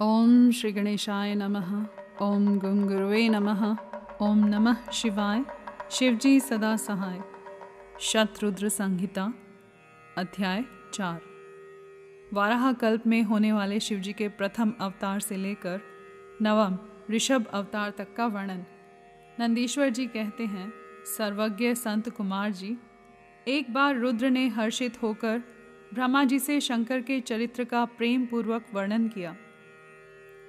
ओम श्री गणेशाय नमः। ओम गंग गुरुवे नमः। ओम नमः शिवाय। शिवजी सदा सहाय। शत्रुद्र संहिता, अध्याय चार। वाराह कल्प में होने वाले शिवजी के प्रथम अवतार से लेकर नवम ऋषभ अवतार तक का वर्णन। नंदीश्वर जी कहते हैं, सर्वज्ञ संत कुमार जी, एक बार रुद्र ने हर्षित होकर ब्रह्मा जी से शंकर के चरित्र का प्रेम पूर्वक वर्णन किया।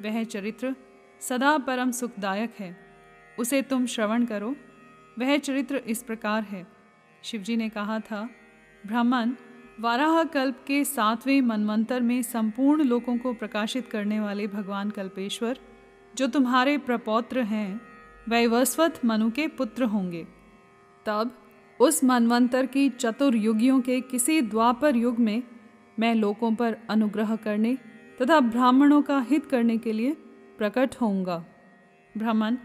वह चरित्र सदा परम सुखदायक है। उसे तुम श्रवण करो। वह चरित्र इस प्रकार है। शिवजी ने कहा था, ब्राह्मण, वाराह कल्प के सातवें मनवंतर में संपूर्ण लोकों को प्रकाशित करने वाले भगवान कल्पेश्वर, जो तुम्हारे प्रपौत्र हैं, वैवस्वत मनु के पुत्र होंगे। तब उस मनवंतर की चतुर्युगियों के किसी द्वापर युग में मैं लोकों पर अनुग्रह करने तथा ब्राह्मणों का हित करने के लिए प्रकट होऊँगा। ब्राह्मण,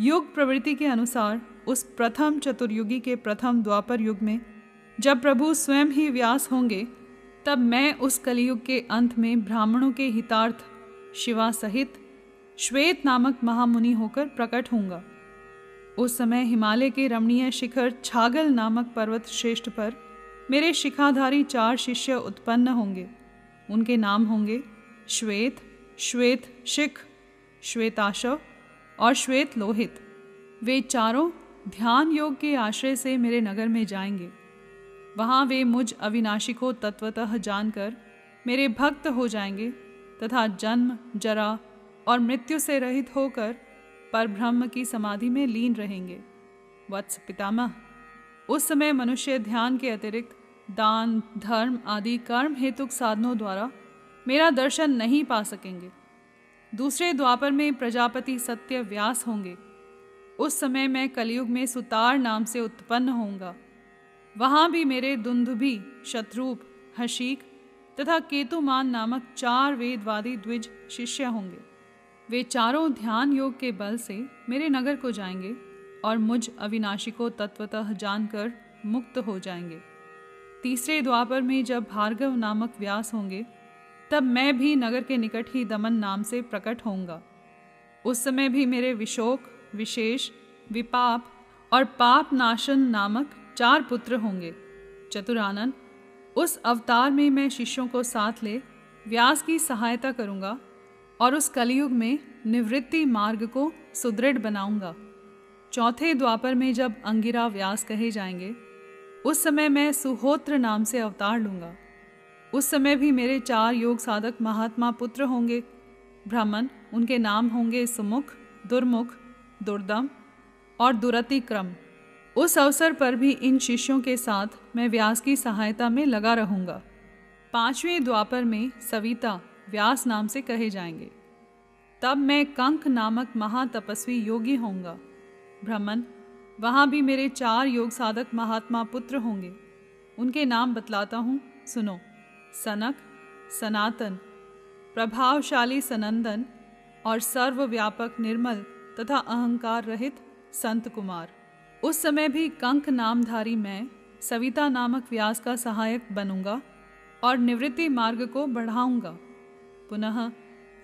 युग प्रवृत्ति के अनुसार उस प्रथम चतुर्युगी के प्रथम द्वापर युग में जब प्रभु स्वयं ही व्यास होंगे, तब मैं उस कलयुग के अंत में ब्राह्मणों के हितार्थ, शिवा सहित श्वेत नामक महामुनि होकर प्रकट होऊँगा। उस समय हिमालय के रमणीय शिखर छागल नामक पर्वत श्रेष्ठ पर मेरे शिखाधारी चार शिष्य उत्पन्न होंगे। उनके नाम होंगे श्वेत श्वेत शिख, श्वेताशव और श्वेत लोहित। वे चारों ध्यान योग के आश्रय से मेरे नगर में जाएँगे। वहाँ वे मुझ अविनाशी को तत्वतः जानकर मेरे भक्त हो जाएँगे तथा जन्म, जरा और मृत्यु से रहित होकर पर ब्रह्म की समाधि में लीन रहेंगे। वत्स पितामह, उस समय मनुष्य ध्यान के अतिरिक्त दान, धर्म आदि कर्म हेतुक साधनों द्वारा मेरा दर्शन नहीं पा सकेंगे। दूसरे द्वापर में प्रजापति सत्य व्यास होंगे। उस समय मैं कलयुग में सुतार नाम से उत्पन्न होऊँगा। वहाँ भी मेरे दुंदुभी, शत्रुप, हशीक तथा केतुमान नामक चार वेदवादी द्विज शिष्य होंगे। वे चारों ध्यान योग के बल से मेरे नगर को जाएँगे और मुझ अविनाशी को तत्वतः जानकर मुक्त हो जाएँगे। तीसरे द्वापर में जब भार्गव नामक व्यास होंगे तब मैं भी नगर के निकट ही दमन नाम से प्रकट होऊँगा। उस समय भी मेरे विशोक, विशेष, विपाप और पाप नाशन नामक चार पुत्र होंगे। चतुरानन उस अवतार में मैं शिष्यों को साथ ले, व्यास की सहायता करूँगा और उस कलयुग में निवृत्ति मार्ग को सुदृढ़ बनाऊँगा। चौथे द्वापर में जब अंगिरा व्यास कहे जाएँगे, उस समय मैं सुहोत्र नाम से अवतार लूँगा। उस समय भी मेरे चार योग साधक महात्मा पुत्र होंगे। ब्राह्मण, उनके नाम होंगे सुमुख, दुर्मुख, दुर्दम और दुरतिक्रम। उस अवसर पर भी इन शिष्यों के साथ मैं व्यास की सहायता में लगा रहूँगा। पाँचवें द्वापर में सविता व्यास नाम से कहे जाएँगे। तब मैं कंक नामक महातपस्वी योगी होऊँगा। ब्राह्मण, वहाँ भी मेरे चार योग साधक महात्मा पुत्र होंगे। उनके नाम बतलाता हूँ, सुनो। सनक, सनातन, प्रभावशाली सनंदन और सर्वव्यापक निर्मल तथा अहंकार रहित संत कुमार। उस समय भी कंक नामधारी मैं सविता नामक व्यास का सहायक बनूँगा और निवृत्ति मार्ग को बढ़ाऊँगा। पुनः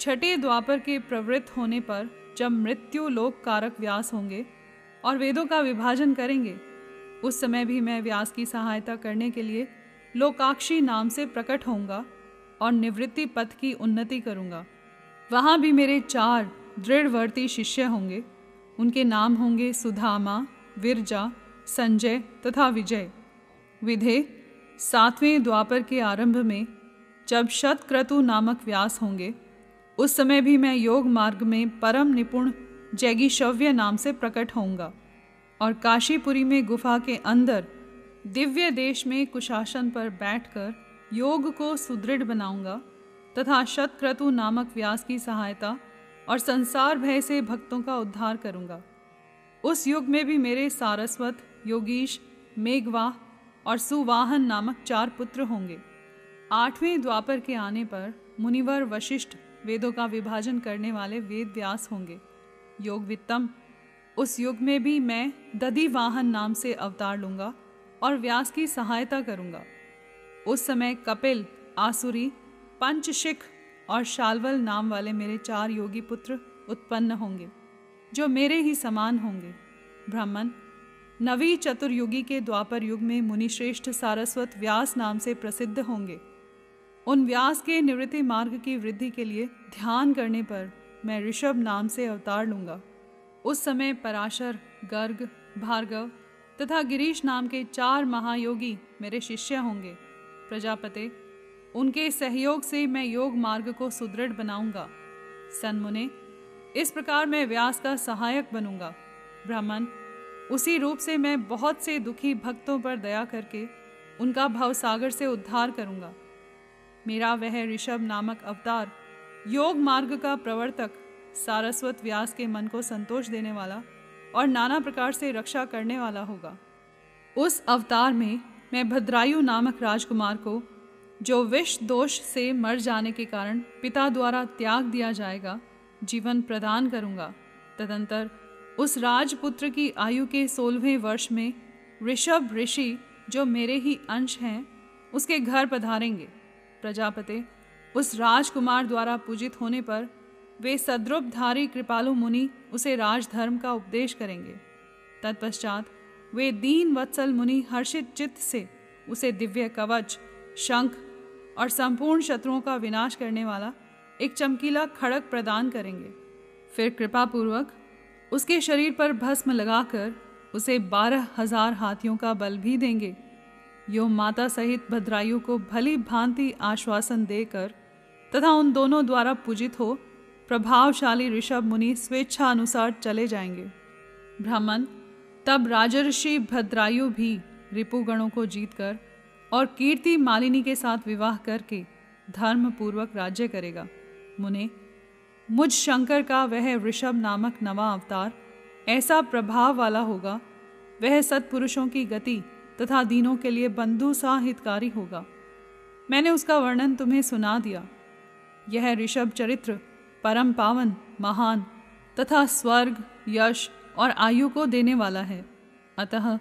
छठे द्वापर के प्रवृत्त होने पर जब मृत्यु लोक कारक व्यास होंगे और वेदों का विभाजन करेंगे, उस समय भी मैं व्यास की सहायता करने के लिए लोकाक्षी नाम से प्रकट होऊँगा और निवृत्ति पथ की उन्नति करूँगा। वहाँ भी मेरे चार दृढ़वर्ती शिष्य होंगे। उनके नाम होंगे सुधामा, विरजा, संजय तथा विजय। विधे, सातवें द्वापर के आरंभ में जब शतक्रतु नामक व्यास होंगे, उस समय भी मैं योग मार्ग में परम निपुण जैगिशव्य नाम से प्रकट होऊँगा और काशीपुरी में गुफा के अंदर दिव्य देश में कुशासन पर बैठकर योग को सुदृढ़ बनाऊँगा, तथा शतक्रतु नामक व्यास की सहायता और संसार भय से भक्तों का उद्धार करूँगा। उस युग में भी मेरे सारस्वत, योगीश मेघवाह और सुवाहन नामक चार पुत्र होंगे। आठवें द्वापर के आने पर मुनिवर वशिष्ठ वेदों का विभाजन करने वाले वेद व्यास होंगे। योग वित्तम उस युग में भी मैं दधि वाहन नाम से अवतार लूँगा और व्यास की सहायता करूँगा। उस समय कपिल, आसुरी, पंचशिख और शालवल नाम वाले मेरे चार योगी पुत्र उत्पन्न होंगे, जो मेरे ही समान होंगे। ब्राह्मण नवी चतुर्युगी के द्वापर युग में मुनिश्रेष्ठ सारस्वत व्यास नाम से प्रसिद्ध होंगे। उन व्यास के निवृत्ति मार्ग की वृद्धि के लिए ध्यान करने पर मैं ऋषभ नाम से अवतार लूँगा। उस समय पराशर, गर्ग, भार्गव तथा गिरीश नाम के चार महायोगी मेरे शिष्य होंगे। प्रजापति, उनके सहयोग से मैं योग मार्ग को सुदृढ़ बनाऊँगा। सन्मुने, इस प्रकार मैं व्यास का सहायक बनूँगा। ब्राह्मण, उसी रूप से मैं बहुत से दुखी भक्तों पर दया करके उनका भवसागर से उद्धार करूँगा। मेरा वह ऋषभ नामक अवतार योग मार्ग का प्रवर्तक सारस्वत व्यास के मन को संतोष देने वाला और नाना प्रकार से रक्षा करने वाला होगा। उस अवतार में मैं भद्रायु नामक राजकुमार को, जो विष दोष से मर जाने के कारण पिता द्वारा त्याग दिया जाएगा, जीवन प्रदान करूँगा। तदंतर उस राजपुत्र की आयु के सोलहवें वर्ष में ऋषभ ऋषि, जो मेरे ही अंश हैं, उसके घर पधारेंगे। प्रजापति उस राजकुमार द्वारा पूजित होने पर वे सद्रुपधारी कृपालु मुनि उसे राजधर्म का उपदेश करेंगे। तत्पश्चात वे दीन वत्सल मुनि हर्षित चित्त से उसे दिव्य कवच, शंख और संपूर्ण शत्रुओं का विनाश करने वाला एक चमकीला खड़क प्रदान करेंगे। फिर कृपा पूर्वक उसके शरीर पर भस्म लगाकर उसे बारह हज़ार हाथियों का बल भी देंगे। यो माता सहित भद्रायु को भली भांति आश्वासन देकर तथा उन दोनों द्वारा पूजित हो प्रभावशाली ऋषभ मुनि स्वेच्छा अनुसार चले जाएँगे। ब्राह्मण, तब राजर्षि भद्रायु भी रिपुगणों को जीतकर और कीर्ति मालिनी के साथ विवाह करके धर्म पूर्वक राज्य करेगा। मुने, मुझ शंकर का वह ऋषभ नामक नवा अवतार ऐसा प्रभाव वाला होगा, वह सत्पुरुषों की गति तथा दीनों के लिए बंधु सा हितकारी होगा। मैंने उसका वर्णन तुम्हें सुना दिया। यह ऋषभ चरित्र परम पावन, महान तथा स्वर्ग, यश और आयु को देने वाला है। अतः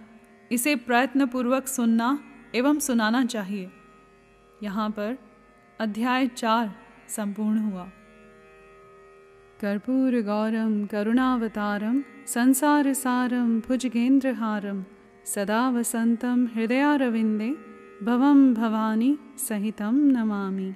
इसे प्रयत्नपूर्वक सुनना एवं सुनाना चाहिए। यहाँ पर अध्याय चार संपूर्ण हुआ। कर्पूर गौरम, करुणावतारम, संसार सारम, भुजगेंद्रहारम, सदा वसंतम, हृदयारविंदे, भवम भवानी सहितम नमामि।